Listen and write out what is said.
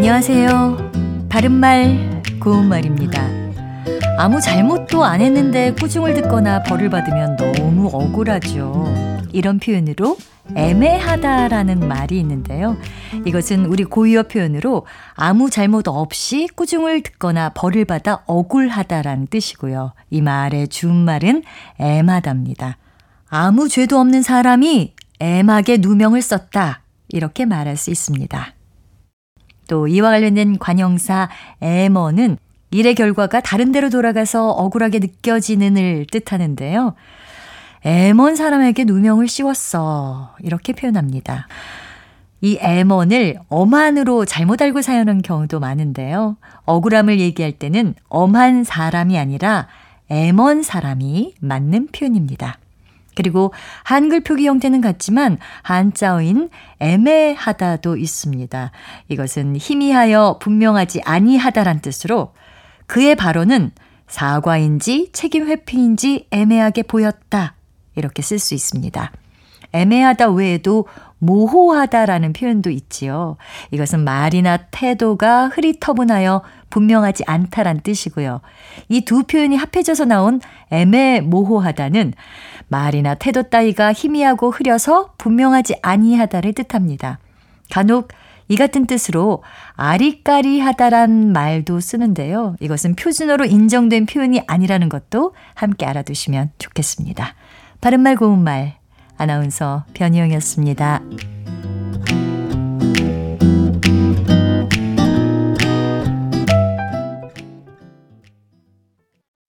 안녕하세요. 바른말, 고운말입니다. 아무 잘못도 안 했는데 꾸중을 듣거나 벌을 받으면 너무 억울하죠. 이런 표현으로 애매하다라는 말이 있는데요. 이것은 우리 고유어 표현으로 아무 잘못 없이 꾸중을 듣거나 벌을 받아 억울하다라는 뜻이고요. 이 말의 준말은 애마답니다. 아무 죄도 없는 사람이 애막에 누명을 썼다. 이렇게 말할 수 있습니다. 또 이와 관련된 관형사 애머는 일의 결과가 다른 데로 돌아가서 억울하게 느껴지는 을 뜻하는데요. 애먼 사람에게 누명을 씌웠어. 이렇게 표현합니다. 이 애먼을 엄한으로 잘못 알고 사용하는 경우도 많은데요. 억울함을 얘기할 때는 엄한 사람이 아니라 애먼 사람이 맞는 표현입니다. 그리고 한글 표기 형태는 같지만 한자어인 애매하다도 있습니다. 이것은 희미하여 분명하지 아니하다란 뜻으로 그의 발언은 사과인지 책임 회피인지 애매하게 보였다. 이렇게 쓸 수 있습니다. 애매하다 외에도 모호하다라는 표현도 있지요. 이것은 말이나 태도가 흐리터분하여 분명하지 않다란 뜻이고요. 이 두 표현이 합해져서 나온 애매모호하다는 말이나 태도 따위가 희미하고 흐려서 분명하지 아니하다를 뜻합니다. 간혹 이 같은 뜻으로 아리까리하다란 말도 쓰는데요. 이것은 표준어로 인정된 표현이 아니라는 것도 함께 알아두시면 좋겠습니다. 바른말 고운말 아나운서 변희영이었습니다.